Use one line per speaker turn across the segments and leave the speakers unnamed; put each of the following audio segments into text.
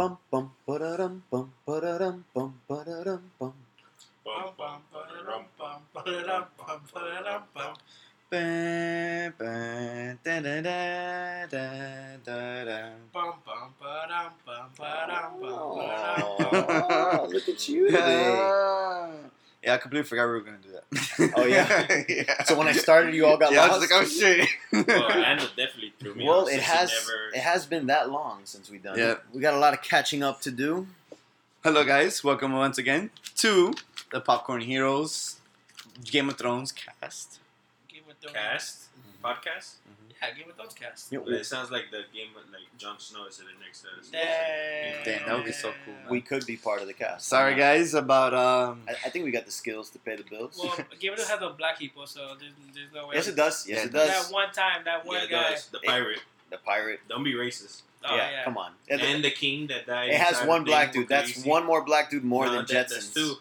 bum bum ba-da-dum bum ba-da-dum bum ba-da-dum bum.
Bum, bum, ba-da-dum, bum, ba-da-dum, bum, ba-da-dum, bum.
Ba, ba, da-da-da, da-da-da.
Bum, bum, ba-dum, bum, ba-dum, bum, ba-dum, bum.
Oh, look at you today.
Yeah, I completely forgot we were gonna do that.
Oh, yeah?
yeah.
So when I started, you all got
yeah, I
lost.
was like, oh shit.
Well, Anna definitely threw me
well,
off
it has
Never,
it has been that long since we've done
Yeah.
it. We got a lot of catching up to do.
Hello, guys. Welcome once again to the Popcorn Heroes Game of Thrones cast.
Game of Thrones.
cast mm-hmm. podcast.
Yeah, Game of Thrones cast.
Yeah,
it sounds like the game of like Jon Snow is in the next to us.
Damn.
Damn, that would be so cool, man.
We could be part of the cast.
Sorry, guys, about um.
I, I think we got the skills to pay the bills.
Well, Game of Thrones has no black people, so there's, there's no way.
yes, it does. Yes,
Yeah,
it
it
does.
That one time, that one
Yeah,
guy.
does. The pirate.
The pirate.
Don't be racist.
Oh,
yeah,
yeah.
come on. It,
And the king that died.
it has one black
thing
dude. That's one more black dude more
No,
than
that-
Jetsons.
That's two.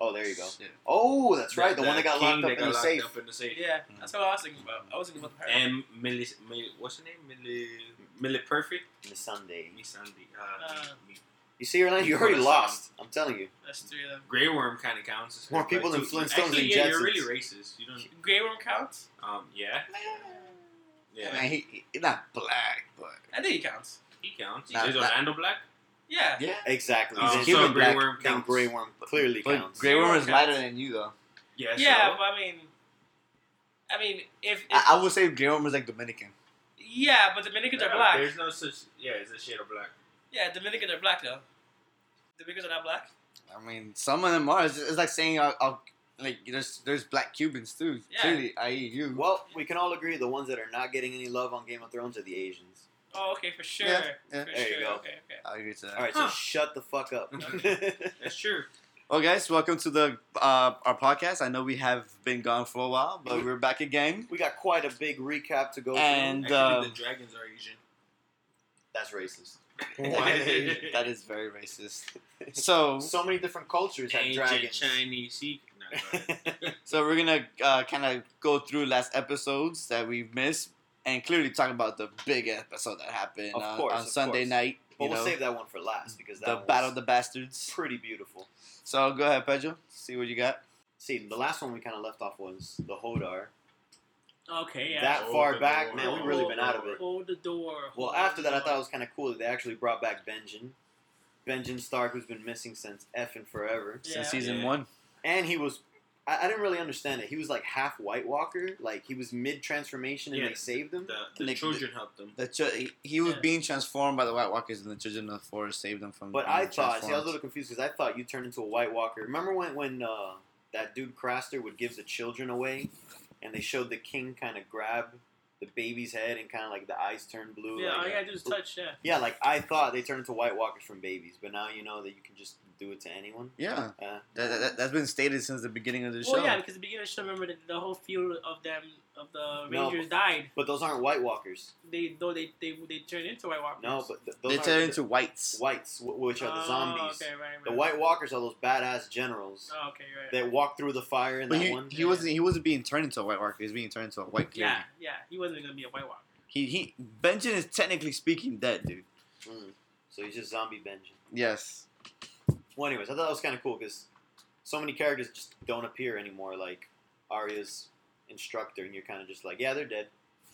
Oh, there you go.
Yeah.
Oh, that's right. The, one that got locked up
that
in
got
the
locked
safe.
up in the safe.
Yeah, that's what I was thinking about. I was thinking about the pirate.
And Millie, Millie, what's her name? Millie, Millie Perfect.
Miss Sunday.
Miss Sandy. Uh,
Uh,
You see, Orlando, you already
Well,
lost. I'm telling you.
That's three of them.
Grey Worm kind of counts. as
More
her,
people than Flintstones
Actually,
and
yeah, you're really racist. You don't.
Grey Worm counts?
Um, yeah, yeah.
I mean, he, he's not black, but
I think he counts.
He counts.
Nah,
is
nah.
Orlando black?
Yeah.
yeah.
Exactly.
Um,
He's a
so
Cuban
Grey. Worm counts.
Grey Worm clearly
But
counts.
Grey Worm is lighter than you, though.
Yeah.
Yeah,
so-
but I mean, I mean, if, if
I, I would say Grey Worm is like Dominican.
yeah, but Dominicans
Yeah,
are black.
There's no such. Yeah, it's a shade of black.
Yeah, Dominicans are black though. Dominicans are not black.
I mean, some of them are. It's, it's like saying, uh, uh, like there's there's black Cubans too.
Yeah.
Clearly, i.e. you.
Well, we can all agree the ones that are not getting any love on Game of Thrones are the Asians.
Oh, okay, for sure.
Yeah, yeah.
For
There you go.
Okay, okay.
I agree to that.
All right, so shut the fuck up.
That's true.
Well, guys, welcome to the uh, our podcast. I know we have been gone for a while, but we're back again.
we got quite a big recap to go
And-
through.
Actually,
um,
the dragons are Asian.
That's racist.
that is very racist. So,
So many different cultures have dragons.
Chinese sea. No,
so we're gonna uh, kind of go through last episodes that we've missed, and clearly talk about the big episode that happened
Of
uh,
course,
on
of
Sunday
course.
night.
but
You
we'll
know,
save that one for last because that
the
one
Battle
was
of the Bastards.
pretty beautiful.
So go ahead, Pedro. See what you got.
See, the last one we kind of left off was the Hodor.
Okay, yeah.
That
Hold
far back,
door.
man, we've really been out of it.
Hold the door.
Well, after
the
that, I thought it was kind of cool that they actually brought back Benjen. Benjen Stark, who's been missing since effing forever.
Yeah.
Since season
Yeah.
one.
And he was, I, I didn't really understand it. He was like half White Walker. Like, he was mid transformation and
Yeah.
they saved him.
The, the
Nick-
children helped them.
The ch- he, he was
Yeah.
being transformed by the White Walkers, and the Children of the Forest saved him from.
But I thought, see, I was a little confused because I thought you turned into a White Walker. Remember when, when uh, that dude Craster would give the children away and they showed the king kind of grab the baby's head and kind of like the eyes turn blue?
Yeah,
like,
all you gotta do is touch. Yeah.
Yeah, like I thought they turned into White Walkers from babies, but now you know that you can just do it to anyone.
Yeah,
Uh,
that, that, that's been stated since the beginning of the
Well,
show.
yeah, because the beginning of the show, remember that the whole field of them of the
No,
Rangers died.
but those aren't White Walkers.
They though they they they turned into White Walkers.
No, but th- those
they
are
turn
the
into whites.
whites, which are the
Oh,
zombies.
Okay, right, right.
The White Walkers are those badass generals
Oh, okay, right.
that walk through the fire in
But
that
he,
one.
he wasn't he wasn't being turned into a White Walker. He was being turned into a White. Clearly.
yeah, yeah. He wasn't gonna be a White Walker.
He he. Benjen is technically speaking dead, dude.
Mm. So he's just zombie Benjen.
Yes.
Well, anyways, I thought that was kind of cool because so many characters just don't appear anymore. Like Arya's instructor, and you're kind of just like, yeah, they're dead.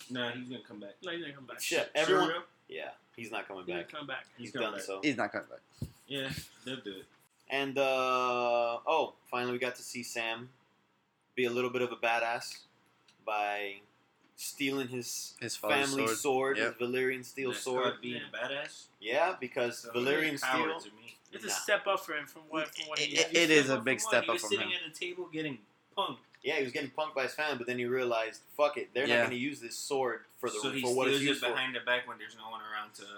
Nah, he's gonna come back.
No, he's gonna come back.
Shit, everyone.
real?
Yeah, he's not coming
He's gonna
back.
come back.
He's,
He's coming
done
back.
so.
He's not coming back.
Yeah, they'll do it.
And uh, oh, finally we got to see Sam be a little bit of a badass by stealing his
His
family sword,
sword. Yep.
his Valyrian steel
That's
sword.
called being a badass.
Yeah, because
So
Valyrian
power
steel.
To me.
It's a
Nah.
step up for him from what from what he
It-
did.
it is a
Step
big
from
step
what? He
up
was sitting
him.
at a table getting punked.
Yeah, he was getting punked by his family, but then he realized, fuck it, they're
Yeah.
not going to use this sword for the
so he
for what it's
steals it
used for.
behind the back when there's no one around to do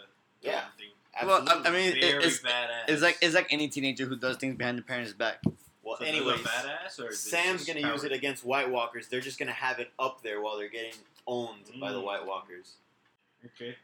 Yeah.
anything.
Well,
Absolutely.
I, I mean,
Very
it's
badass.
it's like it's like any teenager who does things behind the parents' back.
well,
So they're
anyways,
badass or is this
Sam's going to use it against White Walkers. They're just going to have it up there while they're getting owned by the
Mm.
White Walkers.
Okay.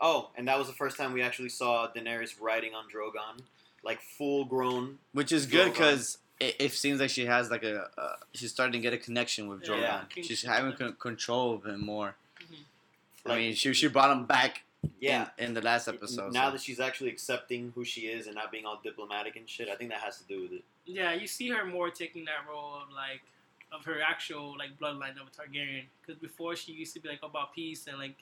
Oh, and that was the first time we actually saw Daenerys riding on Drogon, like full grown.
Which is good because it, it seems like she has like a uh, she's starting to get a connection with
Yeah,
Drogon.
yeah.
She's having con- control of him more.
Mhm.
I mean, she she brought him back
Yeah.
in, in the last episode.
now
so.
that she's actually accepting who she is and not being all diplomatic and shit, I think that has to do with it.
Yeah, you see her more taking that role of like of her actual like bloodline of a Targaryen. Because before she used to be like about peace and like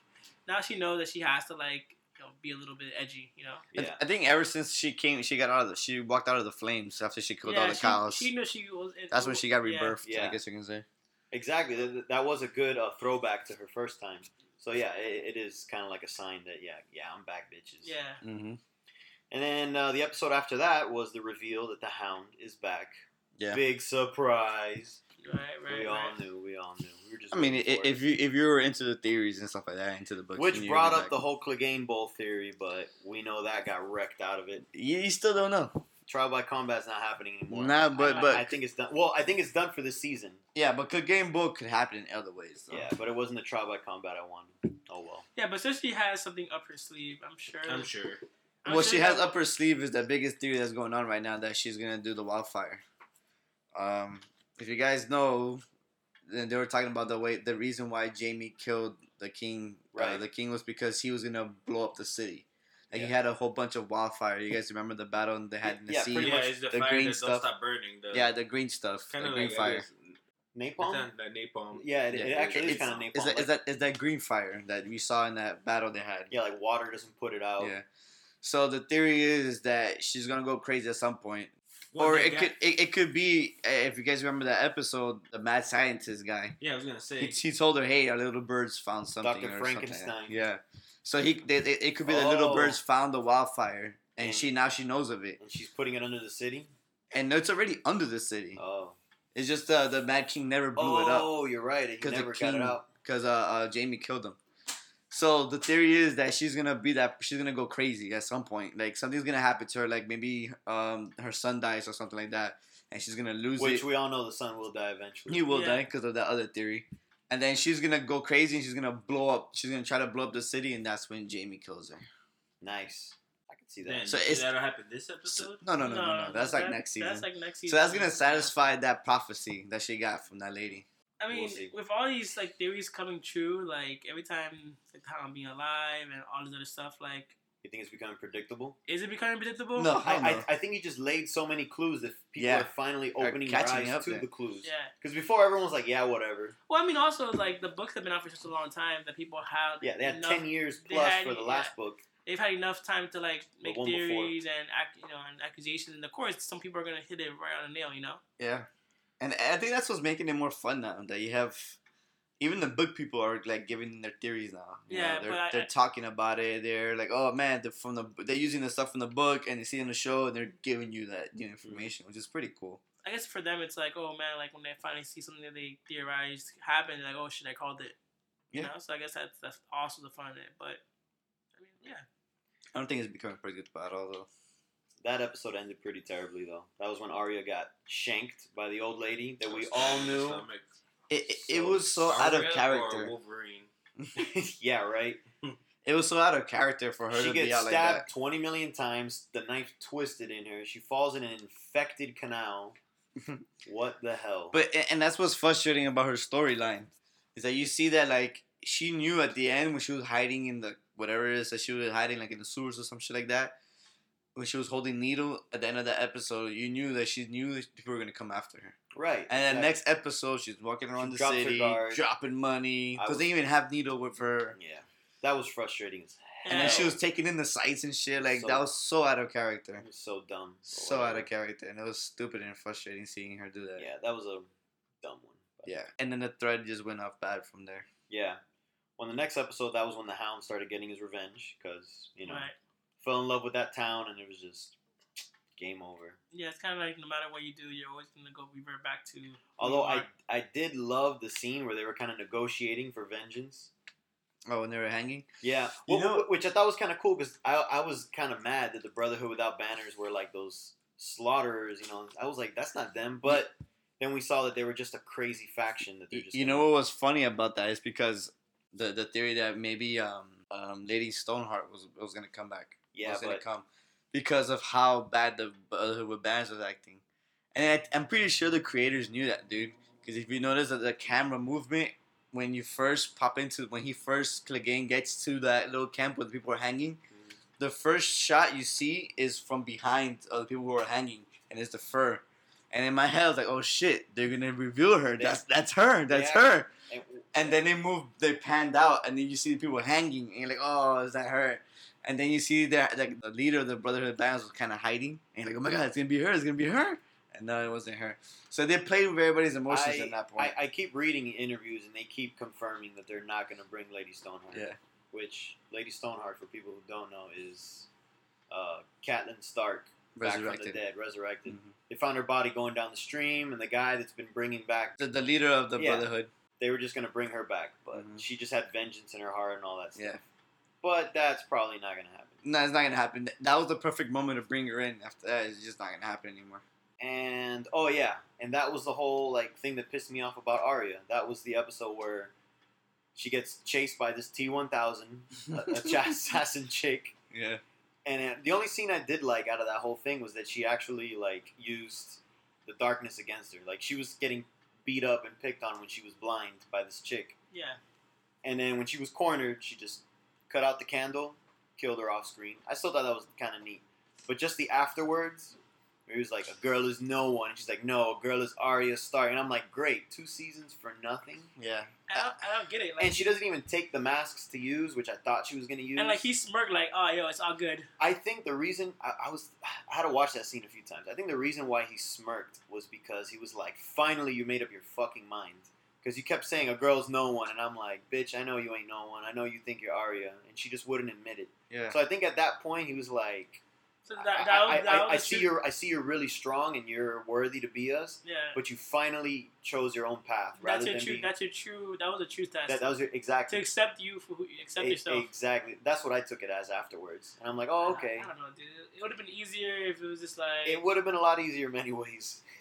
now she knows that she has to like you know be a little bit edgy. You know.
I-
Yeah.
I, think ever since she came, she got out of the, she walked out of the flames after she killed all the
she,
cows.
She knew she was. it-
That's when she got
yeah.
rebirthed.
Yeah.
I guess you can say.
Exactly. That, that was a good uh, throwback to her first time. So yeah, it, it is kind of like a sign that yeah, yeah, I'm back, bitches.
Yeah.
Mm-hmm.
And then uh, the episode after that was the reveal that the Hound is back.
Yeah.
Big surprise.
Right. Right.
we all knew. We all knew. We were just.
I mean,
waiting
i-
for
if
it.
you if you were into the theories and stuff like that, into the books,
which brought up
back.
the whole Clegane Bowl theory, but we know that got wrecked out of it.
You, you still don't know.
Trial by combat's not happening anymore.
Nah, but
I,
but
I think it's done. Well, I think it's done for this season.
yeah, but good game book could happen in other ways. Though.
Yeah, but it wasn't the trial by combat I wanted. Oh well.
Yeah, but since she has something up her sleeve, I'm sure.
I'm sure.
I'm
what
sure
she has
that-
up her sleeve is the biggest theory that's going on right now that she's gonna do the wildfire. Um, if you guys know, then they were talking about the way the reason why Jaime killed the king. Uh, the king was because he was gonna blow up the city. Like he had a whole bunch of wildfire. You guys remember the battle they had in the
Yeah,
sea?
yeah,
much
it's the,
the
fire
green
that
stuff.
don't stop burning. The,
Yeah, the green stuff,
kind
the
of
green
like
fire.
Napalm.
not that napalm.
Yeah, it, it
Yeah,
actually is
it's-
kind of napalm.
Is that,
like-
is that is that green fire that we saw in that battle they had?
yeah, like water doesn't put it out.
Yeah. So the theory is that she's gonna go crazy at some point,
Well,
or it
got-
could it, it could be uh, if you guys remember that episode, the mad scientist guy.
Yeah, I was gonna say.
He, he told her, "Hey, our little birds found something."
Dr.
or something like that.
Frankenstein.
Yeah. So he they, they, it could be the little
Oh.
birds found the wildfire, and
And-
she now she knows of it,
And she's putting it under the city.
and it's already under the city.
Oh.
It's just uh, the Mad King never blew it up.
Oh, you're right. He
because
never
the
got
king,
it out.
because uh, uh, Jaime killed him. So the theory is that she's gonna be that she's gonna go crazy at some point. Like something's gonna happen to her. Like maybe um her son dies or something like that, and she's gonna lose
Which
it.
we all know the son will die eventually.
he will
Yeah.
die because of that other theory. And then she's gonna go crazy and she's gonna blow up. She's gonna try to blow up the city, and that's when Jaime kills her.
Nice. I can see that.
Man,
So
so
it's-
that'll happen this episode.
no, no, no, no, no. That's like
that-
next season.
That's like next season.
so that's gonna satisfy that prophecy that she got from that lady.
I mean,
We'll
with all these like theories coming true, like every time the town being alive and all this other stuff, like
you think it's becoming predictable?
is it becoming predictable?
No.
I, I, I think he just laid so many clues that people
Yeah.
are finally
Are
opening their eyes
up
to
there.
the clues.
Yeah.
Because before everyone was like, yeah, whatever.
Well, I mean, also like the books have been out for such a long time that people have
Yeah, they had
enough,
ten years plus
had-
for the
yeah.
last book.
They've had enough time to like
The
make
one before.
theories and you know and accusations, and of course, some people are gonna hit it right on the nail. You know.
Yeah, and I think that's what's making it more fun now. That you have, even the book people are like giving their theories now. You
Yeah,
know, they're
I-
they're talking about it. They're like, oh man, they're from the they're using the stuff from the book and they see it in the show and they're giving you that you know, mm-hmm. information, which is pretty cool.
I guess for them, it's like, oh man, like when they finally see something that they theorized happened, like, oh shit, I called it. You
Yeah.
know, so I guess that's that's also the fun in it. But I mean, yeah.
I don't think it's becoming pretty good at all though.
That episode ended pretty terribly, though. That was when Arya got shanked by the old lady that we all knew.
It it, it was so out of
Arya
character.
Wolverine.
yeah, right. Hmm.
It was so out of character for her
She
to be out like
stabbed 20 million times. The knife twisted in her. She falls in an infected canal. what the hell?
But and- and that's what's frustrating about her storyline is that you see that like she knew at the end when she was hiding in the whatever it is that she was hiding like in the sewers or some shit like that. When she was holding needle at the end of that episode, you knew that she knew that people were gonna come after her.
right.
And then
exactly.
next episode, she's walking around the city, dropping money because they even have needle with her.
Yeah. That was frustrating as hell.
And then she was taking in the sights and shit. Like
So-
that was so out of character,
so dumb. but
so out of character, and it was stupid and frustrating seeing her do that.
Yeah, that was a dumb one. But
Yeah. And then the thread just went off bad from there.
Yeah. Well, the next episode, that was when the Hound started getting his revenge because you know
Right.
Fell in love with that town, and it was just game over.
Yeah, it's kind of like no matter what you do, you're always gonna go revert back to.
Although I. I did love the scene where they were kind of negotiating for vengeance.
Oh, when they were hanging.
Yeah,
You know-
which I thought was kind of cool because I I was kind of mad that the Brotherhood without banners were like those slaughterers. You know, I was like, that's not them. But then we saw that they were just a crazy faction that they're just.
You know what was funny about that is because the the theory that maybe um, um Lady Stoneheart was was gonna come back.
Yeah,
was gonna come because of how bad the Brotherhood with Banners was acting, and I, I'm pretty sure the creators knew that, dude. Because if you notice that the camera movement when you first pop into when he first Clegane gets to that little camp where the people are hanging. Mm. The first shot you see is from behind of the people who are hanging, and it's the fur. And in my head, I was like, "Oh shit, they're gonna reveal her. That's that's her. That's
Yeah.
her."
And,
And then they move, they panned out, and then you see the people hanging, and you're like, "Oh, is that her?" And then you see that like, the leader of the Brotherhood of Bands was kind of hiding, and like, "Oh my god, it's gonna be her! It's gonna be her!" And no, it wasn't her. So they played with everybody's emotions
I,
at that point.
I, I keep reading interviews and they keep confirming that they're not going to bring Lady Stoneheart.
Yeah.
Which Lady Stoneheart, for people who don't know, is uh, Catelyn Stark back from the
Resurrected.
dead, resurrected.
Mhm.
They found her body going down the stream, and the guy that's been bringing back,
The, the leader of the
Yeah.
Brotherhood.
they were just going to bring her back, but
Mhm.
she just had vengeance in her heart and all that stuff.
Yeah.
But that's probably not going to happen.
No, it's not gonna happen. That was the perfect moment to bring her in. After that, it's just not gonna happen anymore.
And oh yeah, and that was the whole like thing that pissed me off about Arya. That was the episode where she gets chased by this T one thousand, a assassin chick.
Yeah.
And uh, the only scene I did like out of that whole thing was that she actually like used the darkness against her. Like she was getting beat up and picked on when she was blind by this chick.
Yeah.
And then when she was cornered, she just cut out the candle, killed her off screen. I still thought that was kind of neat. But just the afterwards, where he was like, "A girl is no one," and she's like, "No, a girl is Arya Stark," and I'm like, "Great, two seasons for nothing."
Yeah.
I don't, I don't get it. Like,
And she doesn't even take the masks to use, which I thought she was gonna use.
and like he smirked, like, "Oh, yo, it's all good."
I think the reason I, I was I had to watch that scene a few times. I think the reason why he smirked was because he was like, "Finally, you made up your fucking mind." Because you kept saying a girl's no one, and I'm like, "Bitch, I know you ain't no one. I know you think you're Arya," and she just wouldn't admit it.
Yeah.
So I think at that point he was like,
So
I,
that, that
I-
was, that
I-
was
I see you're I see you're really strong and you're worthy to be us,
Yeah.
but you finally chose your own path rather
That's your
than
true.
be,
That's your true. That was a truth test.
that, that was your,
to accept you for who you accept yourself.
exactly. That's what I took it as afterwards, and I'm like, oh okay.
I, I don't know, dude. It would have been easier if it was just like.
It would have been a lot easier in many ways.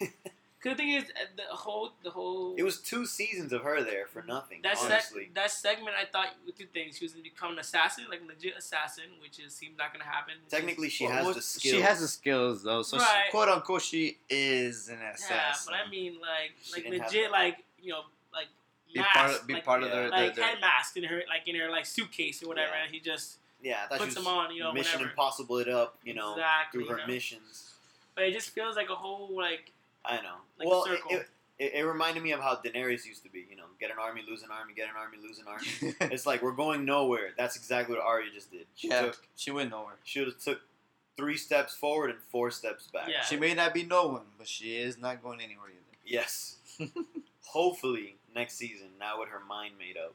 Cause the thing is, uh, the whole, the whole.
It was two seasons of her there for nothing.
that
honestly,
seg- that segment. I thought with two things. She was gonna become an assassin, like legit assassin, which is seems not gonna happen.
technically she
Well,
has
well,
the skills.
She has the skills though, so she, quote unquote, she is an assassin.
Yeah,
assassin.
but I mean, like,
She
like
didn't have
legit, like you know, like
be
mask,
part of, be
like,
part of
yeah.
their,
like
their,
head mask in her, like in her like suitcase or whatever,
Yeah.
and he just
yeah, I
puts
she
them on, you know,
Mission
whatever.
Impossible it up, you know,
exactly.
through her
you know?
missions.
But it just feels like a whole like
I know.
Like
well, it,
circle.
it, it, it reminded me of how Daenerys used to be. You know, get an army, lose an army, get an army, lose an army. it's like we're going nowhere. That's exactly what Arya just did. She
yeah,
took
she went nowhere.
should have took three steps forward and four steps back.
Yeah.
She may not be no one, but she is not going anywhere either.
Yes. Hopefully next season, now with her mind made up,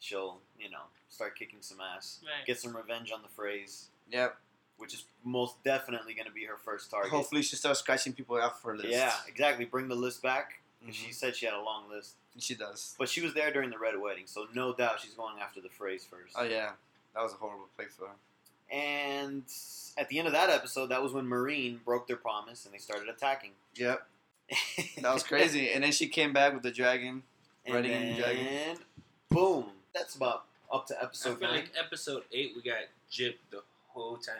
she'll you know start kicking some ass,
Right.
get some revenge on the Freys,
Yep.
Which is most definitely going to be her first target.
Hopefully, she starts scratching people off her list.
Yeah, exactly. Bring the list back. 'cause
Mhm.
She said she had a long list,
she does.
but she was there during the red wedding, so no doubt she's going after the Freys first.
Oh yeah, that was a horrible play for her.
And at the end of that episode, that was when Marine broke their promise and they started attacking.
Yep, that was crazy. and then she came back with the dragon.
and
Riding in
then,
the dragon.
boom. That's about up to episode.
I
episode
feel
nine.
like episode eight we got gypped the whole time.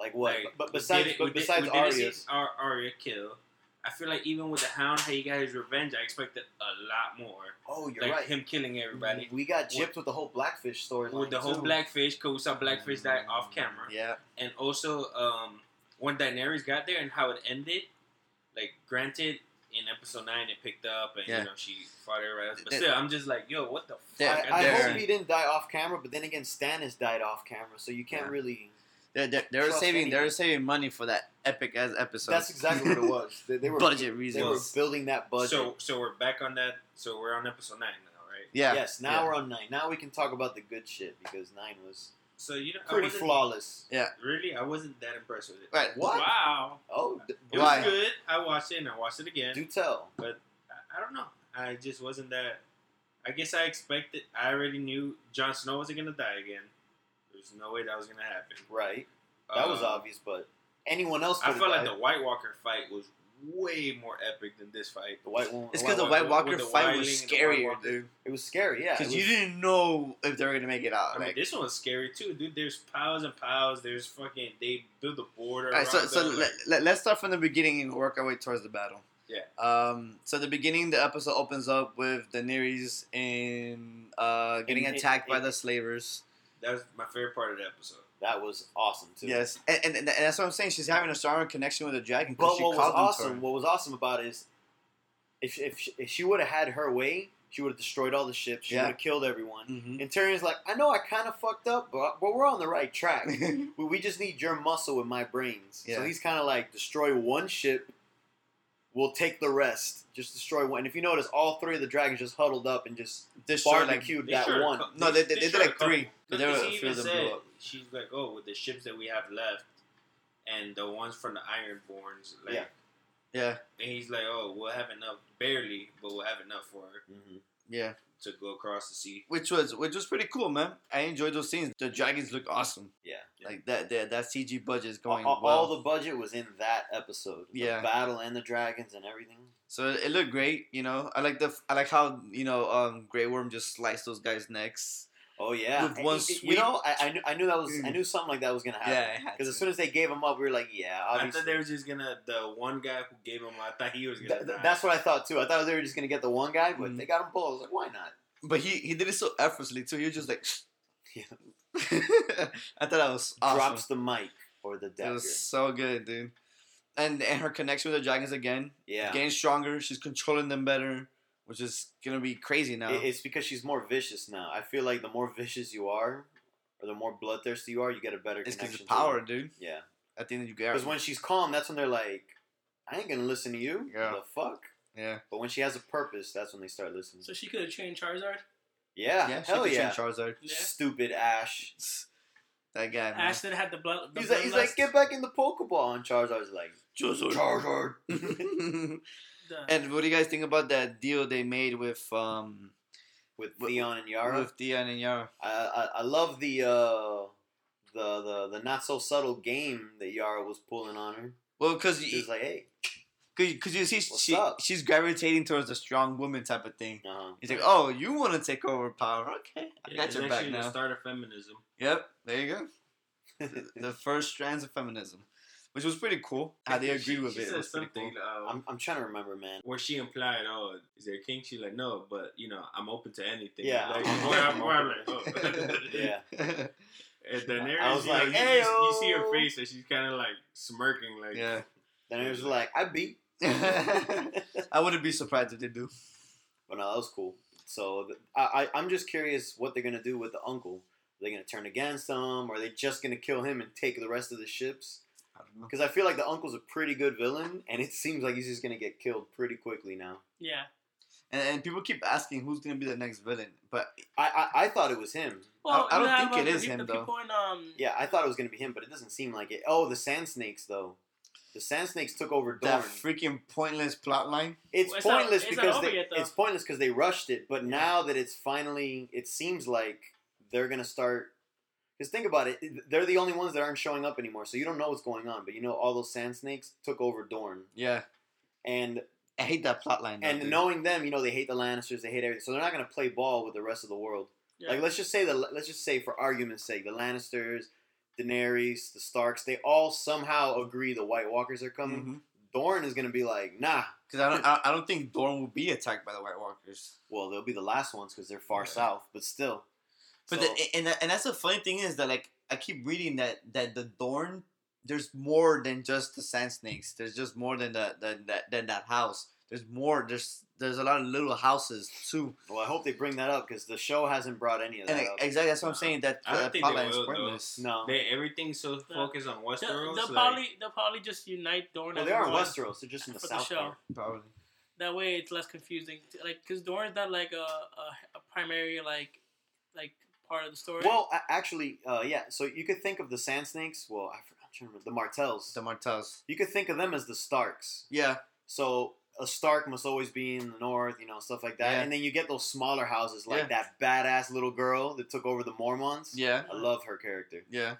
Like what?
Like,
but, besides,
did it-
but besides
we didn't
Arya's,
Ar- Arya kill. I feel like even with the Hound, how he got his revenge, I expected a lot more.
oh, you're
like
right.
him killing everybody.
We got gypped with the whole Blackfish story.
With the whole Blackfish, because we saw Blackfish die off camera.
Yeah,
And also, um, when Daenerys got there and how it ended, like, granted, in episode 9 it picked up and,
Yeah.
you know, she fought everybody else. But still, I'm just like, yo, what the fuck?
I, I hope he didn't die off camera, but then again, Stannis died off camera, so you can't
Yeah.
really.
They they they were
Trust
saving
they're
saving money for that epic as episode.
That's exactly what it was. They, they were
budget
They were building that budget.
So, so we're back on that. So we're on episode 9 now, right?
yeah,
yes, now
yeah.
we're on nine. Now we can talk about the good shit because nine was
So, you know,
pretty flawless. Yeah.
Really? I wasn't that impressed with it.
Right.
What?
wow.
Oh, d-
It
Why?
was good. I watched it and I watched it again.
do tell.
I, I don't know. I just wasn't that. I guess I expected. I already knew Jon Snow wasn't gonna die again. There's no way that was gonna happen.
Right. That was
Uh,
obvious, but anyone else
I
could've
felt like the White Walker fight was way more epic than this fight.
the white one.
It's because the
Walker-
White Walker
the
fight was
Wildling and the White
scarier,
Walker.
dude.
It was scary, yeah.
Because you didn't know if they were gonna make it out.
I mean,
like,
this one was scary too, dude. There's piles and piles. There's fucking. They build a border.
all right, so
around
so
them,
let, let, us start from the beginning and work our way towards the battle.
Yeah.
Um. So the beginning, the episode opens up with Daenerys in uh getting
In- in-
attacked by
in-
the slavers.
That was my favorite part of the episode.
That was awesome too.
Yes, and, and, and that's what I'm saying. She's having a stronger connection with the dragon.
But
she
what was
called them to
awesome,
her.
what was awesome about it is, if she, if she, if she would have had her way, she would have destroyed all the ships. She
Yeah.
would have killed everyone.
Mhm.
And Tyrion's like, I know I kind of fucked up, but, but we're on the right track. we, we just need your muscle with my brains.
Yeah.
So he's kind of like, destroy one ship, we'll take the rest. Just destroy one. And if you notice, all three of the dragons just huddled up and just
Destroyed, like,
barbecued
They
that
should've
one.
co-
No, they- they- they did,
should've
like, three.
couple-
But there
Because
were a
she
few
even
of them
said,
blew up.
she's like, oh, with the ships that we have left, and the ones from the Ironborns, like,
Yeah.
yeah,
and he's like, oh, we'll have enough, barely, but we'll have enough for her
Mhm.
yeah.
To go across the sea.
Which was which was pretty cool, man. I enjoyed those scenes. The dragons look awesome.
Yeah.
Like that that, that CG budget is going
all, all-
well.
all the budget was in that episode.
Yeah.
The battle and the dragons and everything.
so it looked great. You know, I like the I like how you know um Grey Worm just sliced those guys' necks.
Oh yeah,
With one
y- you know, I, I knew I knew that was I
Mm.
knew something like that was gonna happen.
had
Because as soon as they gave him up, we were like, yeah,
I
obviously.
thought they were just gonna, the one guy who gave him, I thought he was gonna
Th- that's what I thought too. I thought they were just gonna get the one guy, but
Mm.
they got him both. I was like, why not?
But he he did it so effortlessly too. He was just like.
Yeah.
I thought that was awesome.
Drops the mic or the
It
dagger.
was so good, dude. And and her connection with the dragons again,
yeah,
getting stronger. She's controlling them better, which is gonna be crazy now.
It's because she's more vicious now. I feel like the more vicious you are, or the more bloodthirsty you are, you get a better
It's because of power,
To
dude.
them. Yeah,
I think that you get.
because when she's calm, that's when they're like, I ain't gonna listen to you.
Yeah.
The fuck.
yeah,
But when she has a purpose, that's when they start listening.
So she could have trained Charizard.
yeah,
yeah, she
hell
could
yeah.
train Charizard.
Yeah.
Stupid Ash.
That guy, man.
Ashton had the blood. The
He's like, he's like, get back in the Pokeball, and Charizard's like, "Just Charizard.
the-
and what do you guys think about that deal they made with um
with
With-
Theon and Yara.
with Theon and Yara?
I, I I love the uh the the the not so subtle game that Yara was pulling on her.
Well, because
She's like, hey,
because you see
What's
she
up?
she's gravitating towards the strong woman type of thing.
uh-huh.
He's like, oh, you want to take over power? Okay, I
Yeah,
got your back
actually the start of feminism.
Yep, there you go. the first strands of feminism, which was pretty cool. How they agreed
She-
with
she
it. It was pretty
something,
cool.
uh,
I'm I'm trying to remember, man.
where she implied, "Oh, is there a king?" She's like, "No, but you know, I'm open to anything."
Yeah.
like, where I'm, where I'm like, oh.
Yeah,
And then there
I was
you, know,
like,
you, you, you see her face, and she's kind of like smirking, like,
yeah.
then it was like, I beat.
I wouldn't be surprised if they do.
But no, that was cool. So th- I, I I'm just curious what they're gonna do with the uncle. Are they gonna turn against him? Or are they just gonna kill him and take the rest of the ships?
I don't know.
Because I feel like the uncle's a pretty good villain, and it seems like he's just gonna get killed pretty quickly now.
yeah.
And, and people keep asking who's gonna be the next villain, but
I I, I thought it was him.
Well,
I don't
you
think it
uh,
is
the,
him, though.
In, um,
Yeah, I thought it was gonna be him, but it doesn't seem like it. Oh, the Sand Snakes though. The Sand Snakes took over Dorne.
that freaking pointless plot line.
it's
Well, it's not-
pointless
it's not
because they,
yet,
it's pointless because they rushed it. But now that it's finally, it seems like they're gonna start. Because think about it, they're the only ones that aren't showing up anymore, so you don't know what's going on. But you know, all those Sand Snakes took over Dorne,
Yeah,
and
I hate that plot line. though,
and
dude.
knowing them, you know, they hate the Lannisters, they hate everything, so they're not gonna play ball with the rest of the world.
yeah.
Like let's just say the let's just say for argument's sake, the Lannisters, Daenerys, the Starks, they all somehow agree the White Walkers are coming.
Mhm.
Dorne is gonna be like, nah.
Because I don't, I, I don't think Dorne will be attacked by the White Walkers.
Well, they'll be the last ones because they're far
Yeah.
south, but still.
But
So-
the, and and that's the funny thing is that like I keep reading that that the Dorne there's more than just the Sand Snakes. There's just more than that than that than that house. There's more. There's there's a lot of little houses too.
well, I hope they bring that up because the show hasn't brought any of that
And
up.
exactly that's what I'm saying. That
I don't
that
think
plot
they
line is
will, though.
pointless.
no,
They everything's so focused on
They'll,
Westeros.
they'll
like,
probably they'll probably just unite Dorne.
well, they are in
one.
Westeros. They're just in the
For the
south
show.
part.
Probably.
That way, it's less confusing. Like, cause Dorne's not like a, a, a primary like like part of the story.
Well, actually, uh, yeah. So you could think of the Sand Snakes. Well, I forgot I'm trying to remember the Martells.
The Martells.
You could think of them as the Starks.
Yeah.
So a Stark must always be in the north, you know, stuff like that.
Yeah.
And then you get those smaller houses, like
Yeah.
that badass little girl that took over the Mormonts.
Yeah.
I love her character.
Yeah.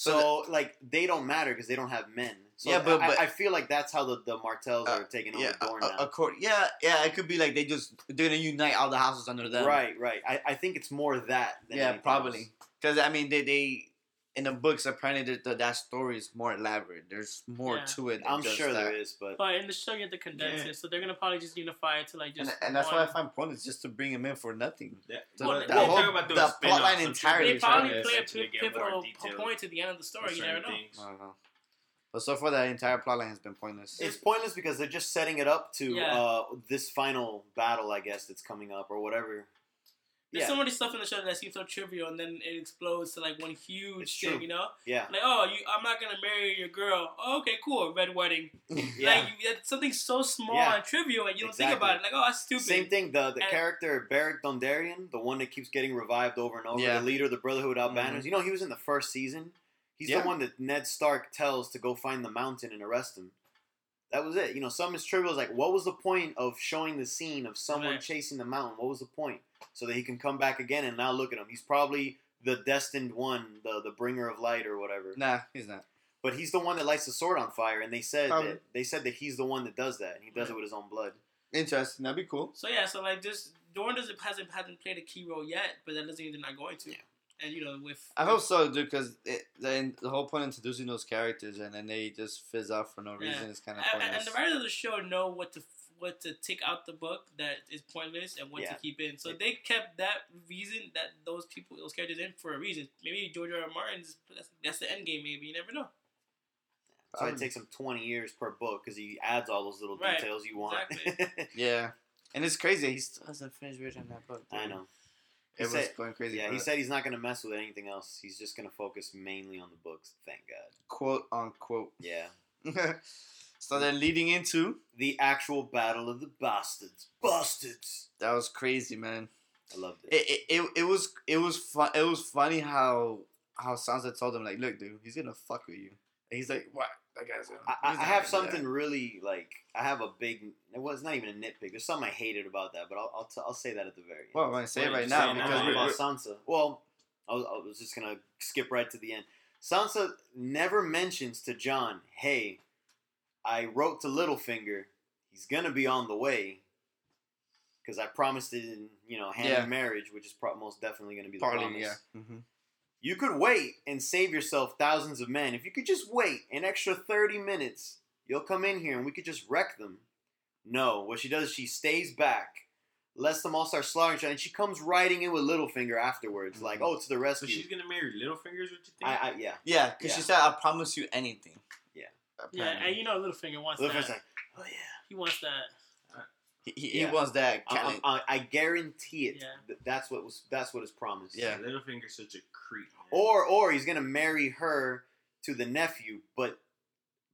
So,
So
like they don't matter because they don't have men. So
Yeah, but-
I,
but-
I feel like that's how the, the Martells
Uh,
are taking over
Yeah.
Dorne now.
accord- yeah. Yeah. It could be like they just they're gonna unite all the houses under them.
Right, right. I, I think it's more that. Than
yeah, probably. Because I mean, they they in the books, apparently the, the, that story is more elaborate. There's more
Yeah.
to it. Than
I'm
just
sure
that.
there is, but
But in the show, you have to condense
Yeah.
it, so they're gonna probably just unify it to like
And,
just.
and that's
one.
why I find pointless just to bring him in for nothing.
That,
So
Well,
the,
they-
the whole
about
the
spin-offs,
plot line entirely.
They probably
pointless.
play a
Eventually
p-
get more
pivotal point to the end of the story. You never know.
I don't know. But so far, that entire plotline has been pointless.
it's pointless because they're just setting it up to
Yeah.
uh, this final battle, I guess, that's coming up or whatever.
There's
Yeah.
so many stuff in the show that seems so trivial, and then it explodes to like one huge
It's
thing.
true.
You know,
Yeah,
like oh, you, I'm not gonna marry your girl. Oh, okay, cool, red wedding.
yeah.
Like you, something so small
Yeah.
and trivial, and you don't
Exactly.
think about it. Like oh, that's stupid.
Same thing. The the
And-
character Beric Dondarrion, the one that keeps getting revived over and over,
Yeah.
the leader of the Brotherhood without
Mhm.
banners. You know, he was in the first season. He's
Yeah.
the one that Ned Stark tells to go find the mountain and arrest him. That was it. You know, some is trivial. Is like, what was the point of showing the scene of someone
Right.
chasing the mountain? What was the point? So that he can come back again and now look at him. He's probably the destined one, the the bringer of light or whatever.
Nah, he's not.
But he's the one that lights the sword on fire, and they said
Probably.
that they said that he's the one that does that, and he does it with his own blood.
Interesting. That'd be cool.
So yeah, so like just Dorne doesn't hasn't hasn't played a key role yet, but that doesn't mean they're not going to.
Yeah.
And you know, with
I hope so, dude. Because then the whole point of introducing those characters and then they just fizz out for no
Yeah.
reason is kind of
and,
pointless.
and the writers of the show know what to what to take out the book that is pointless and what
Yeah.
to keep in. So
It-
they kept that reason that those people those characters in for a reason. Maybe George R. R. Martin's that's, that's the end game. Maybe you never know.
So it takes him 20 years per book because he adds all those little
Right,
details you want.
yeah, and it's crazy. He still hasn't finished reading that book.
I know. He
It was going crazy.
Yeah, he
it.
said he's not going to mess with anything else. He's just going to focus mainly on the books. Thank God.
quote unquote.
Yeah.
so then leading into
The actual Battle of the Bastards. Bastards!
that was crazy, man.
I loved it.
It it, it, it was it was fun. It was funny how how Sansa told him like, look, dude, he's gonna fuck with you. And he's like, what? That guy's gonna.
I, I
he's
I
not
have something
that."
really, like, I have a big, it was not even a nitpick. There's something I hated about that, but I'll, I'll, t- I'll say that at the very end.
Well, I'm gonna say it right now because we're,
about Sansa. Well, I was, I was just gonna skip right to the end. Sansa never mentions to Jon, "Hey, I wrote to Littlefinger. He's gonna be on the way because I promised it in you know hand
Yeah.
in marriage, which is pro- most definitely gonna be the
partly
promise.
yeah. hmm
You could wait and save yourself thousands of men. If you could just wait an extra 30 minutes, you'll come in here and we could just wreck them. No, what she does is she stays back, lets them all start slaughtering each other, and she comes riding in with Littlefinger afterwards, like,
Mhm.
oh, to the rest.
So
rescue.
she's gonna marry Littlefingers? What you think?
I, I, yeah.
Yeah, because she said, "I promise you anything."
Yeah.
Yeah, and you know Littlefinger wants
Littlefinger's
that.
like, oh, yeah.
he wants that.
he, he,
Yeah.
he wants that.
I, I, I guarantee it.
Yeah.
Th- That's what was. That's what is promised.
Yeah.
Littlefinger's such a creep. man.
Or, or he's gonna marry her to the nephew, but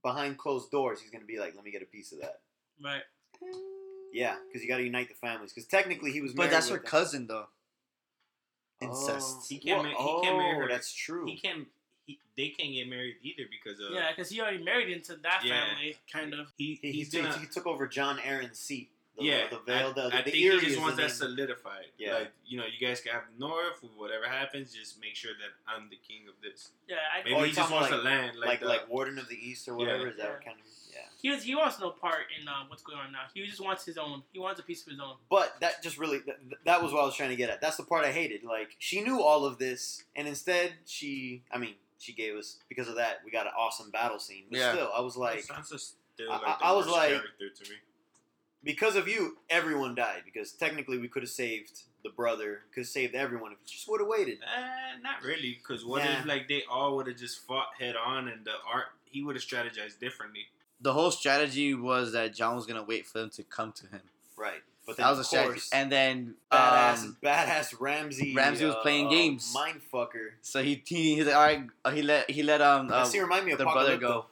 behind closed doors, he's gonna be like, "Let me get a piece of that."
Right.
Yeah, because you got to unite the families. Because technically, he was.
but
married
that's her
with the-
cousin though.
Oh.
Incest.
He can't
Well,
ma- he can't marry
oh,
her.
That's true.
he can't. He, they can't get married either because of.
Yeah, because he already married into that
Yeah.
family, kind of.
He,
He, he,
he's
took,
gonna.
he took over Jon Arryn's seat. The,
yeah,
the Vale,
I,
the,
I
the
think
Eyrie
he just wants that
name.
solidified.
Yeah.
Like you know, you guys can have the North. Whatever happens, just make sure that I'm the king of this.
Yeah, I,
Maybe
Oh,
he just wants
like-
to land like
like
the,
like Warden of the East or whatever.
Yeah.
Is that
Yeah.
kind of? Yeah.
he was, he wants no part in uh, what's going on now. He just wants his own. He wants a piece of his own.
But that just really that, that was what I was trying to get at. That's the part I hated. Like she knew all of this, and instead she, I mean, she gave us because of that we got an awesome battle scene. But
Yeah.
still, I was like,
Sansa's still
I-
like
I-
the
I was like-
to me.
because of you, everyone died. Because technically, we could have saved the brother, could have saved everyone if we just would have waited.
Uh, not really, because what
Yeah.
if like they all would have just fought head on and the art he would have strategized differently.
The whole strategy was that Jon was gonna wait for them to come to him.
Right. But
That was a strategy. And then
badass,
um,
badass Ramsay.
Ramsay was
uh,
playing games.
Mind fucker.
so he he he's like, all right. uh, He let he let um uh,
scene remind me of
the brother go.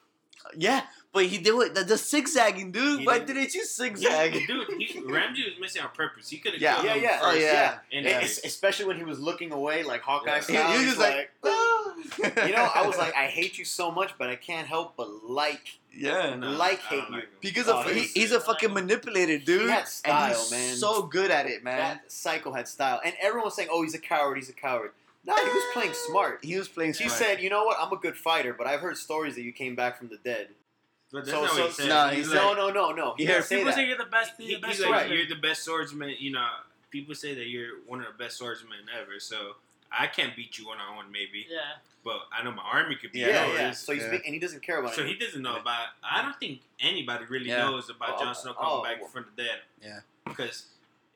Yeah, but he did what the, the zigzagging, dude.
He
Why
did-
didn't you
Yeah,
zigzag?
dude, he, Ramsay was missing on purpose. He could have
Yeah.
killed
Yeah,
him
yeah.
Oh,
first.
yeah.
And
Yeah.
Es- Especially when he was looking away, like Hawkeye
Yeah.
style.
He- he
he's
was like, ah.
you know, I was like, I hate you so much, but I can't help but like.
yeah.
No,
like hate you.
like.
Because
Oh,
of,
he
he, he's a fucking manipulator, dude.
He had
and
style,
he's
man.
so good at it, man.
That psycho had style, and everyone was saying, "Oh, he's a coward. He's a coward." No, he was playing smart.
he was playing.
She
smart.
said, "You know what? I'm a good fighter, but I've heard stories that you came back from the dead."
But that's
So-
not
so-
what he said.
no,
he's
he
like,
no, no, no, no. He
Yeah,
didn't say
People say you're the best.
he-
You're the
he's
best
like,
swordsman.
you're the best swordsman. You know, people say that you're one of the best swordsmen ever. So I can't beat you one on one, maybe.
Yeah.
but I know my army could be
Yeah,
Yeah,
yours.
yeah. So he's
Yeah.
big, and he doesn't care about
So
it.
he doesn't know about. I don't think anybody really
Yeah.
knows about
Oh,
Jon Snow coming
oh,
back
well.
from the dead.
Yeah.
Because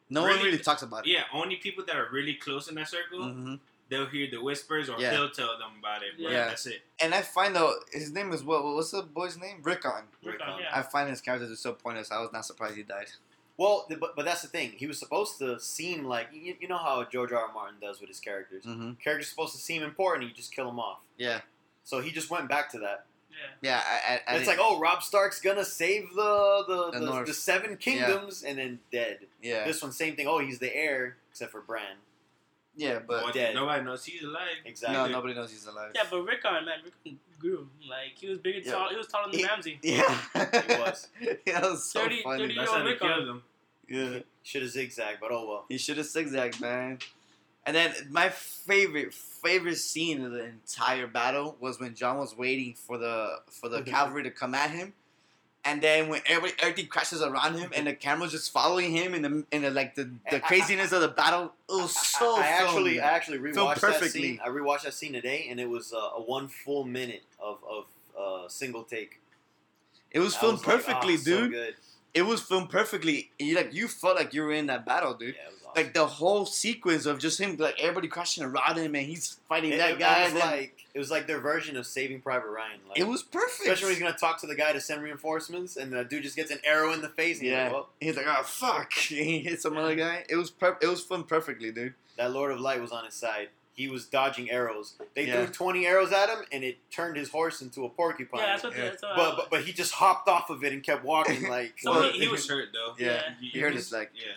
No one
Really?
really talks about it.
yeah, only people that are really close in that circle,
hmm
they'll hear the whispers or
Yeah.
he'll tell them about it. But
Yeah.
that's it.
And I find though his name is what? What's the boy's name? Rickon.
Rickon,
Rickon.
yeah.
I find his character is so pointless. I was not surprised he died.
Well, but, but that's the thing. He was supposed to seem like you, you know how George R. R. Martin does with his characters.
hmm
Characters supposed to seem important, you just kill them off.
Yeah,
So he just went back to that.
Yeah.
yeah. I, I, I
it's like, oh, Robb Stark's gonna save the the,
The
the, the seven kingdoms, and then dead.
yeah,
This one, same thing. Oh, he's the heir, except for Bran.
Yeah. But
But
dead.
nobody knows he's alive.
Exactly.
no, nobody knows he's alive.
Yeah, but Rickon, man, Rickon grew. Like he was bigger,
Yeah.
tall. He was taller than
He-
Ramsay.
Yeah,
He was.
yeah, that was so
30
funny.
30
That's
Yo,
how they
Rickon.
killed him.
Yeah,
Should have zigzagged, but oh well.
he should have zigzagged, man. And then my favorite favorite scene of the entire battle was when Jon was waiting for the for the cavalry to come at him. And then when everybody, everything crashes around him, and the camera's just following him, in the in the, like the, the craziness of the battle, it was so.
I, I actually,
filmed.
I actually rewatched that scene. I rewatched that scene today, and it was uh, a one full minute of of uh, single take.
it was filmed
was like,
perfectly,
"Ah, so
dude.
good.
It was filmed perfectly. You like you felt like you were in that battle, dude.
Yeah, awesome.
Like the whole sequence of just him, like everybody crashing around him, and he's fighting
it,
that
it-
guy.
It was like it was like their version of Saving Private Ryan. Like,
it was perfect.
especially when he's gonna talk to the guy to send reinforcements, and the dude just gets an arrow in the face. And he's
yeah,
like, well,
he's like, oh fuck, he hit some other guy. It was per- it was filmed perfectly, dude.
that Lord of Light was on his side. He was dodging arrows. They
Yeah.
threw twenty arrows at him, and it turned his horse into a porcupine.
Yeah, that's what.
Yeah.
That's what
but, but but he just hopped off of it and kept walking like.
So
Well,
he-
he, was hurt though.
Yeah,
Yeah.
You-
he
you
hurt
was-
his leg,
Yeah.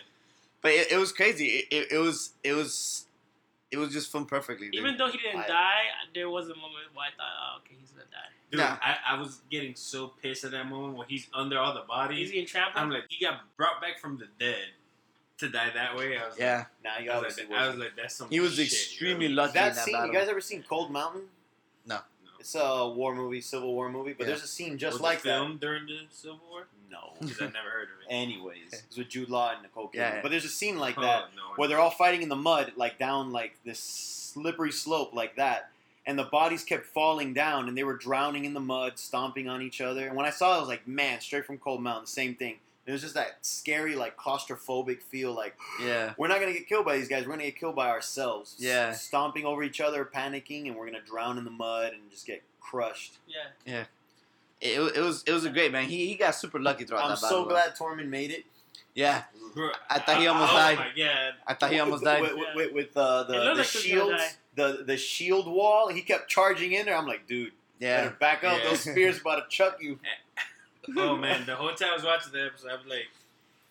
but it, it was crazy. It, it, it was it was it was just filmed perfectly. Dude.
even though he didn't
I-
die, there was a moment where I thought, oh, okay, he's gonna die.
Dude,
Nah.
I, I was getting so pissed at that moment when he's under all the
Is
bodies.
he in trample?
I'm like, he got brought back from the dead to die that way. I was
yeah,
Nah, he
like, I was like, I was like, that's some.
he was
shit,
extremely
yo.
lucky in
That
that
scene,
battle.
you guys ever seen Cold Mountain?
No.
It's a war movie, Civil War movie, but
Yeah.
there's a scene just
was
like
it
that.
during the Civil War?
No.
Because I never heard of it.
Anyways, it's with Jude Law and Nicole Kidman.
Yeah, yeah.
But there's a scene like
Oh,
that
no.
where they're all fighting in the mud, like down like this slippery slope like that, and the bodies kept falling down, and they were drowning in the mud, stomping on each other. And when I saw it, I was like, man, straight from Cold Mountain, same thing. It was just that scary, like claustrophobic feel, like
yeah,
we're not gonna get killed by these guys. We're gonna get killed by ourselves.
Yeah.
stomping over each other, panicking, and we're gonna drown in the mud and just get crushed.
yeah. Yeah.
It, it was it was a great man. He he got super lucky throughout
I'm
that
so
battle. bro.
glad Tormund made it.
Yeah,
Bro,
I thought he almost
oh
died.
my god.
I thought he almost died.
with, with, with, with, uh, the, the
like he
shields, the the shield wall. He kept charging in there. I'm like, dude,
Yeah,
better back up.
Yeah.
Those spears about to chuck you.
Oh man, the whole time I was watching the episode, I was like,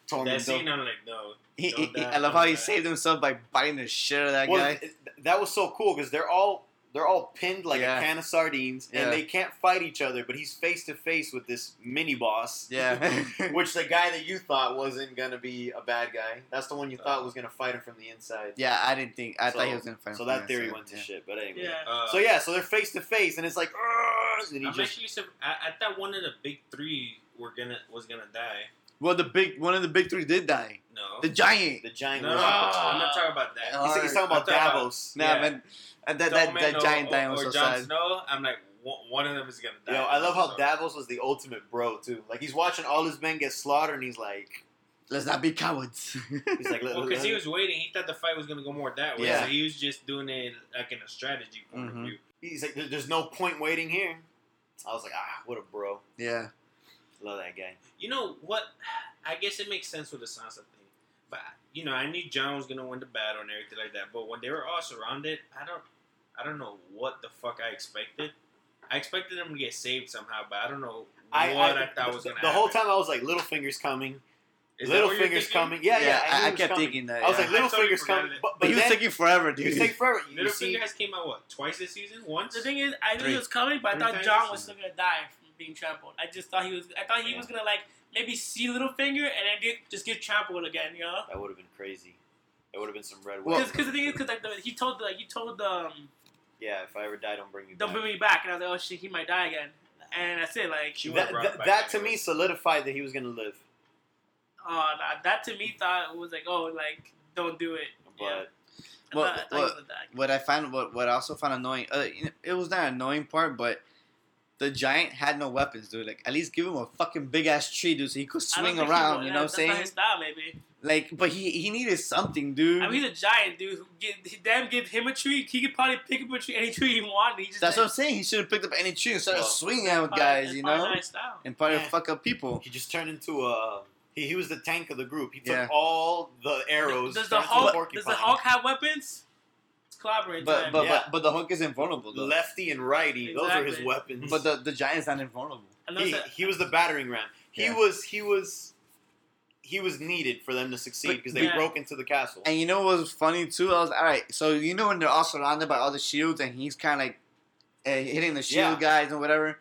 Tormund,
that scene,
don't-
I'm like, no.
he, he,
die,
I love
don't
how he saved himself by biting the shit out of that
Well,
guy.
it- that was so cool because they're all they're all pinned like
Yeah.
a can of sardines,
Yeah.
and they can't fight each other. But he's face to face with this mini boss.
Yeah,
Which the guy that you thought wasn't gonna be a bad guy, that's the one you thought was gonna fight him from the inside.
yeah. I didn't think. I thought he was gonna fight.
Him so
him
that theory
inside,
went to
yeah.
shit. But anyway.
Yeah.
Uh,
So yeah, so they're face to face, and it's like, "Argh!" and he
I'm
just
actually. sur- I, I thought one of the big three were gonna was gonna die.
Well, the big one of the big three did die.
No.
The giant.
the giant.
no,
was-
I'm not talking about that.
He's, he's talking about
I thought about-
Davos.
Nah,
Yeah.
man. And that that,
Stormman
that giant
or,
giant was
or
so
Jon
sad.
Snow. I'm like, one one of them is gonna die.
Yo, I love how
So-
Davos was the ultimate bro too. Like he's watching all his men get slaughtered, and he's like,
Let's not be cowards.
he's like,
Well, because he was waiting, he thought the fight was gonna go more that way.
Yeah.
So he was just doing it like in a strategy point
Mhm.
of view.
he's like, there's no point waiting here. I was like, ah, what a bro.
yeah.
Love that guy.
You know what? I guess it makes sense with the Sansa thing, but you know, I knew Jon was gonna win the battle and everything like that. But when they were all surrounded, I don't, I don't know what the fuck I expected. I expected them to get saved somehow, but I don't know
I,
what
I,
I, thought was
the,
gonna happen.
the
happen.
whole time I was like, Littlefinger's coming.
Is that
Littlefinger's coming. Yeah, yeah.
I, I kept
coming.
thinking that.
I was like,
I totally
Littlefinger's coming, but, but
but he was
then
taking forever,
he
dude.
was taking forever. You
Littlefinger
see,
has came out what twice this season? Once.
The thing is, I knew
Three.
he was coming, but I thought? Jon was still gonna die from being trampled. I just thought he was. I thought he
Yeah.
was gonna like maybe see Littlefinger and then get, just get trampled again. You know?
that would have been crazy. That would have been some red
Well-
wine.
Because the thing is, because like the, he told like he told um
yeah, if I ever die, don't bring me
don't
back.
bring me back, and I was like, oh shit, he might die again. And that's it. Like,
She
that,
would've
that, that to me solidified that he was gonna live.
oh, nah, that to me thought was like, oh, like don't do it.
But
Yeah. I
Well,
thought- I thought he
well,
was gonna die.
what I found, what what I also found annoying, uh, it was not an annoying part, but the giant had no weapons, dude. Like at least give him a fucking big ass tree, dude, so he could swing around.
will.
You know what I'm
that's not
saying?
his style, maybe.
Like, but he he needed something, dude.
I mean, he's a giant dude. Who get, damn, give him a tree. He could probably pick up a tree, any tree he wanted. He just
That's
like,
what I'm saying. He should have picked up any tree and started
Well,
swinging at
probably-
guys,
that's
you
probably
know,
not his style.
and probably
Yeah.
fuck up people.
He just turned into a. He, he was the tank of the group. He took
Yeah.
all the arrows.
Does the
turned into a
Hulk? Does the Hulk have weapons? It's collaborating
But
time.
but,
Yeah.
but but the Hulk is invulnerable though.
Lefty and righty. Those are his weapons.
But the the giant's not invulnerable.
He,
that-
he was the battering ram. He
Yeah.
was he was he was needed for them to succeed because they
Yeah.
broke into the castle.
And you know what was funny too? I was all right. So you know when they're all surrounded by all the shields and he's kind of like uh, hitting the shield
Yeah.
guys and whatever.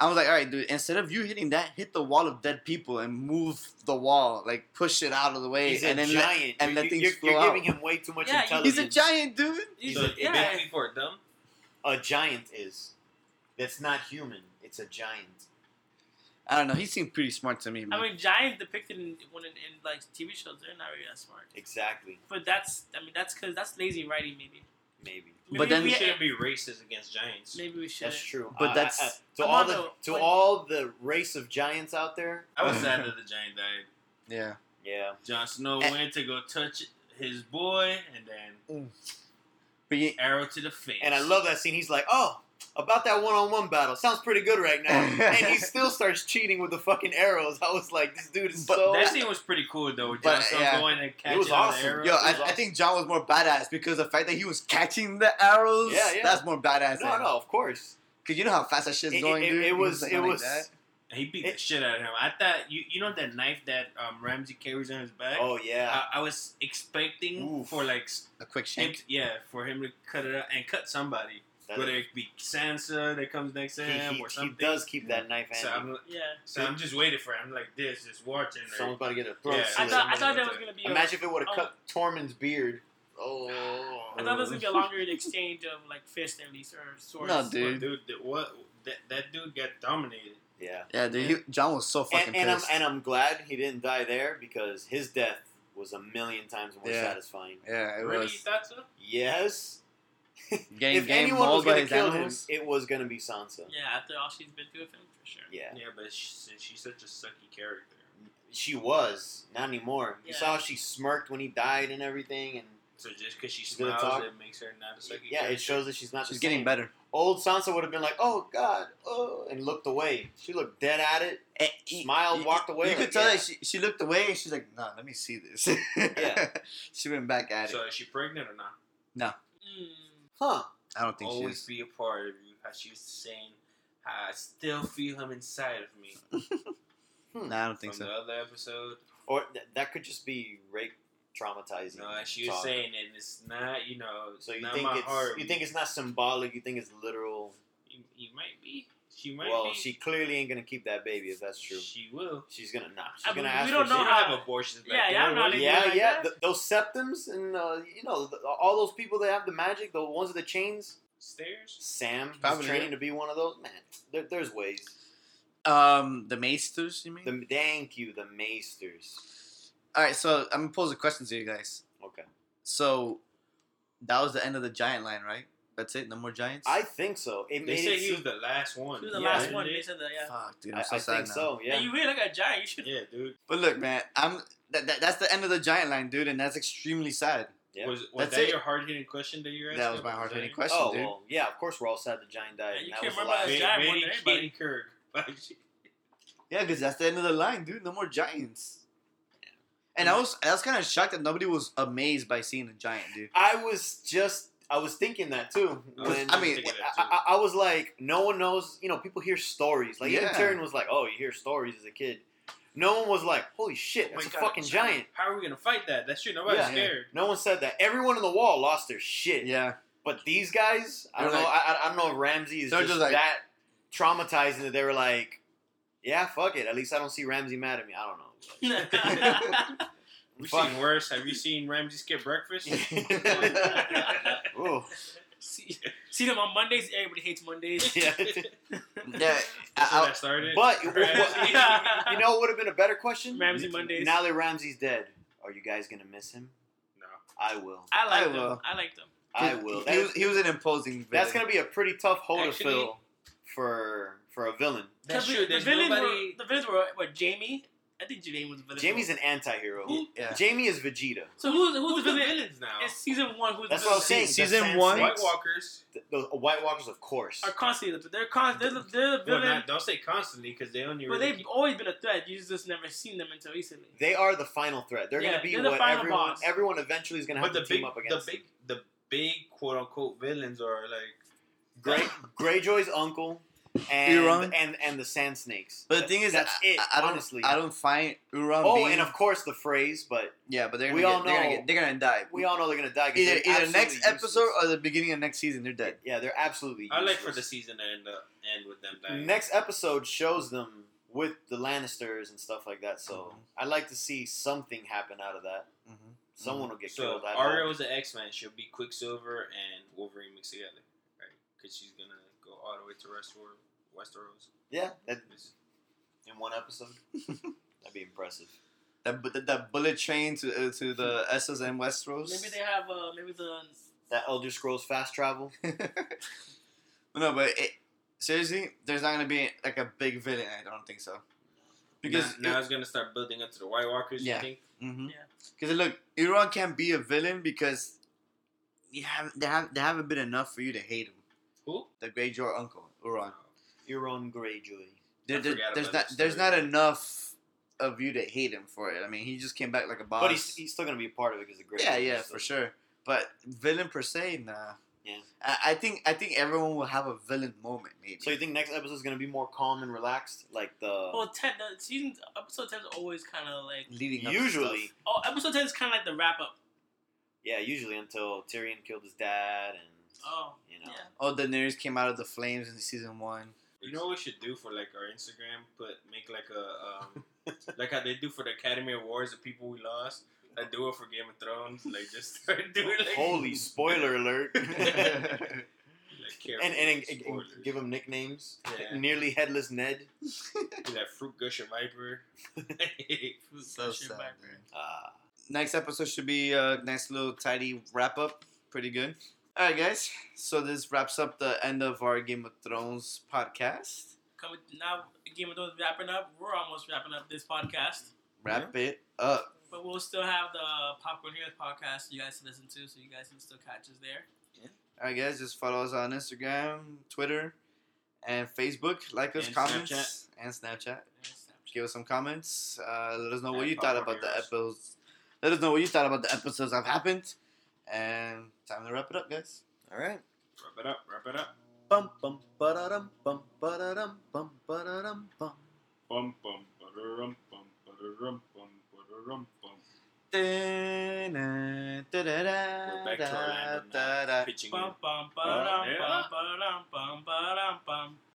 I was like, all right, dude. Instead of you hitting that, hit the wall of dead people and move the wall, like push it out of the way,
He's
and
a
then let- and
you're,
let things
you're,
flow
you're
out.
giving him way too much
Yeah,
intelligence.
he's a giant, dude.
He's
So
a-
it
yeah.
makes me for a dumb.
A giant is. That's not human. It's a giant.
I don't know. He seemed pretty smart to me. Man.
I mean, giants depicted in when in, in like TV shows, they're not really that smart.
Exactly.
But that's, I mean, that's because that's lazy writing, maybe.
Maybe.
But then-
We
we,
shouldn't be racist against giants.
maybe we should.
That's true.
But
Uh,
that's-
uh, to
I'm
all the
the-
to
like-
all the race of giants out there.
I was sad that the giant died.
yeah.
Yeah.
Jon Snow
And-
went to go touch his boy, and then
But he,
arrow to the face.
And I love that scene. He's like, "Oh, about that one-on-one battle. Sounds pretty good right now." and he still starts cheating with the fucking arrows. I was like, "This dude is
But
so."
that scene was pretty cool though. With
But,
Jon
yeah.
going and catching
it
was
awesome.
the arrows.
yo,
It
I,
was
I think Jon was more badass because the fact that he was catching the arrows.
Yeah, yeah.
That's more badass.
no, no, of course.
Cause you know how fast that shit's
It,
going,
it-
dude.
it
He
was.
like,
It was.
that.
he beat
It-
the shit out of him. I thought you you know that knife that um, Ramsay carries on his back.
Oh yeah.
I, I was expecting
Oof.
for like
a quick
him, yeah, for him to cut it out and cut somebody.
That-
Whether it be Sansa that comes next to him
he-
or something.
he does keep that knife
So
handy.
I'm,
Yeah.
so I'm just waiting for him like this, just watching. her.
Someone's about to get a throat
Yeah.
I thought, I thought there
with
was going to be a,
Imagine if it would have
oh.
cut Tormund's beard. Oh.
I thought there was going to be a longer exchange of like fists at least or swords.
No,
But
dude.
dude, what that, that dude got dominated.
Yeah.
Yeah, dude. He, Jon was so fucking
And, and I'm
pissed.
and I'm glad he didn't die there because his death was a million times more
Yeah.
satisfying.
yeah, it
really, you
was
thought so?
Yes.
Getting
if
getting
anyone was gonna
his
kill him, it was gonna be Sansa.
Yeah, after all she's been through with him, for sure.
Yeah.
Yeah, but she, she's such a sucky character.
She was not anymore. You saw how she smirked when he died and everything, and
So just because she
She's gonna
smiles,
talk?
it makes her not a sucky
yeah,
character.
it shows that she's not.
She's
the
getting
same.
better.
Old Sansa would have been like, "Oh God, oh," and looked away. She looked dead at it. Smiled,
You-
walked away,
You
like,
could tell
yeah.
that she, she looked away and she's like, "No, let me see this."
Yeah.
she went back at it.
So is she pregnant or not?
Mm.
Huh?
I don't think she
Always
is.
be a part of you. How she was saying, I still feel him inside of me. Hmm.
Nah, I don't think
From
so.
the other episode,
Or th- that could just be rape traumatizing.
no, she was
talk.
saying, and it's not, you know,
So you
not
think
my
it's
heart.
you think it's not symbolic? You think it's literal?
You, you might be. She might
well,
be.
she clearly ain't gonna keep that baby if that's true.
She will.
She's gonna nah. She's
I
gonna
mean,
ask
we don't know
don't
how-
have abortions back
Yeah,
then.
yeah, I'm not
What do
even-
you-
Yeah,
like
yeah.
that?
th- those septons and uh, you know the, all those people that have the magic, the ones with the chains.
Stairs?
Sam,
Probably,
who's training
yeah.
to be one of those. Man, there, there's ways.
Um, the maesters, you mean?
The thank you, the maesters.
All right, so I'm gonna pose a question to you guys.
Okay,
So that was the end of the giant line, right? That's it. No more giants.
I think so. It
They
made
said he was the last one.
He was the
Yeah,
last one.
they?
They said that, yeah.
Fuck, dude,
I,
I'm so
I
sad
think
now.
so.
Yeah.
Yeah.
you really look like a giant. You should.
Yeah, dude.
But look, man, I'm that, that, that's the end of the giant line, dude, and that's extremely sad.
Yeah.
Was, was
That's
that
it.
your hard hitting question that you're asking?
That was my hard hitting question,
oh
dude.
well, yeah. Of course, we're all sad the giant died.
Yeah, you
that
can't
was the
remember
last.
that
Very,
giant
very
more than everybody.
Katie Kirk.
Yeah, because that's the end of the line, dude. No more giants. And I was I was kind of shocked that nobody was amazed by seeing a giant, dude.
I was just. I was thinking that too.
I
When,
I mean,
thinking
I,
too.
I, I was like, no one knows. You know, people hear stories. Like even
Yeah.
Tyrion was like, "Oh, you hear stories as a kid." No one was like, "Holy shit,
Oh
that's a
God,
fucking giant."
How are we gonna fight that? That shit, nobody's
Yeah.
scared.
No one said that. Everyone in the wall lost their shit.
Yeah,
But these guys, I don't
They're
know. I, I don't know if Ramsay is
They're
just,
just like-
that traumatizing that they were like, "Yeah, fuck it. At least I don't see Ramsay mad at me." I don't know.
We've
Fuck.
seen worse. Have you seen Ramsay skip breakfast?
Ooh.
see, see them on Mondays. Everybody hates Mondays.
Yeah.
yeah.
That's
I- I-
started.
But you know what would have been a better question?
Ramsay Mondays.
Now that Ramsay's dead, are you guys gonna miss him?
no.
I will.
I like
I
them.
will.
I like them.
I will.
He, was, he was an imposing. Villain.
That's gonna be a pretty tough hole
Actually-
to fill for for a villain.
That's true.
The
There's
villains
nobody.
were the villains were what Jaime. I think Jaime was the villain.
Jaime's an anti-hero.
Who-
Yeah.
Jaime is Vegeta.
So who's who's,
Who's
the
the
villain?
villains now?
It's season one. Who's
That's
the
what I was saying.
Season
the
one?
White Walkers.
The, the White Walkers, of course.
Are constantly they're con they're the, they're the
Well, not, don't say constantly because they only.
but
really
they've always been a threat. You just never seen them until recently.
They are the final threat. They're
Yeah,
gonna be
they're the
what
final
everyone
boss.
everyone eventually is gonna have to team
big,
up
the big, the big quote unquote villains are like.
Grey Greyjoy's uncle and
Euron?
and and the Sand Snakes.
But the thing is,
that's
I,
it.
I, I don't,
honestly,
I don't find Euron.
Oh,
being,
and of course the phrase, but
yeah, but they're gonna
we
get,
all
they're gonna
know-
get, they're gonna die.
we all know they're gonna die.
either
they're
either
absolutely
next episode
useless.
or the beginning of next season, they're dead.
yeah, they're absolutely.
I like for the season to end up end with them dying.
Next episode shows them with the Lannisters and stuff like that. So
Mhm.
I'd like to see something happen out of that.
Mhm.
Someone will get
So
killed. I
Arya
know.
was an X Man. She'll be Quicksilver and Wolverine mixed together, right? Because she's gonna go all the way to Westeros. Westeros.
Yeah, that, in one episode. That'd be impressive.
That, bu- that, that bullet train to uh, to the Essos and Westeros.
Maybe they have uh maybe the
That Elder Scrolls fast travel.
no, but it, seriously, there's not gonna be like a big villain. I don't think so. Because
Because now, it's gonna start building up to the White Walkers.
Yeah.
You think?
hmm
Yeah.
Because look, Euron can't be a villain because you have they have they haven't been enough for you to hate him.
Who?
The Greyjoy uncle, Euron. Oh.
Euron Greyjoy.
There,
I
there- there's not
that
there's not enough of you to hate him for it. I mean, he just came back like a boss.
But he's, he's still gonna be a part of it because of Greyjoy.
yeah, yeah,
so-
for sure. But villain per se, nah.
Yeah.
I, I think I think everyone will have a villain moment, maybe.
So you think next episode is gonna be more calm and relaxed, like the
well ten the season episode ten is always kind of like
leading up to
usually?
stuff.
oh episode ten is kind of like the wrap up.
Yeah, usually until Tyrion killed his dad and
Oh
you know.
yeah.
Oh, Daenerys came out of the flames in season one.
You know what we should do for like our Instagram? Put make like a um, like how they do for the Academy Awards, the people we lost. I do it for Game of Thrones. Like just start doing like
Holy spoiler alert!
like
and and, and, and give them nicknames.
Yeah.
Nearly headless Ned.
That fruit gusher viper.
so
Shit
sad,
back.
man.
Ah,
Next episode should be a nice little tidy wrap up. Pretty good. All right, guys. So this wraps up the end of our Game of Thrones podcast.
Coming now, Game of Thrones wrapping up. We're almost wrapping up this podcast,
Wrap it up.
but we'll still have the Popcorn Heroes podcast you guys to listen to, so you guys can still catch us there. Yeah.
All right, guys. Just follow us on Instagram, Twitter, and Facebook. Like us,
And
comments,
Snapchat.
and Snapchat.
And Snapchat.
Give us some comments. Uh, let us know what
And
you thought
Popcorn
about the episodes. Let us know what you thought about the episodes that have happened. And time to wrap it up, guys.
All right.
Wrap it up. Wrap it up.
Bum bum ba da dum bum ba da dum bum ba da dum bum.
Bum bum ba da dum bum ba da dum bum ba da dum bum.
Da-na, back to da,
Pitching in.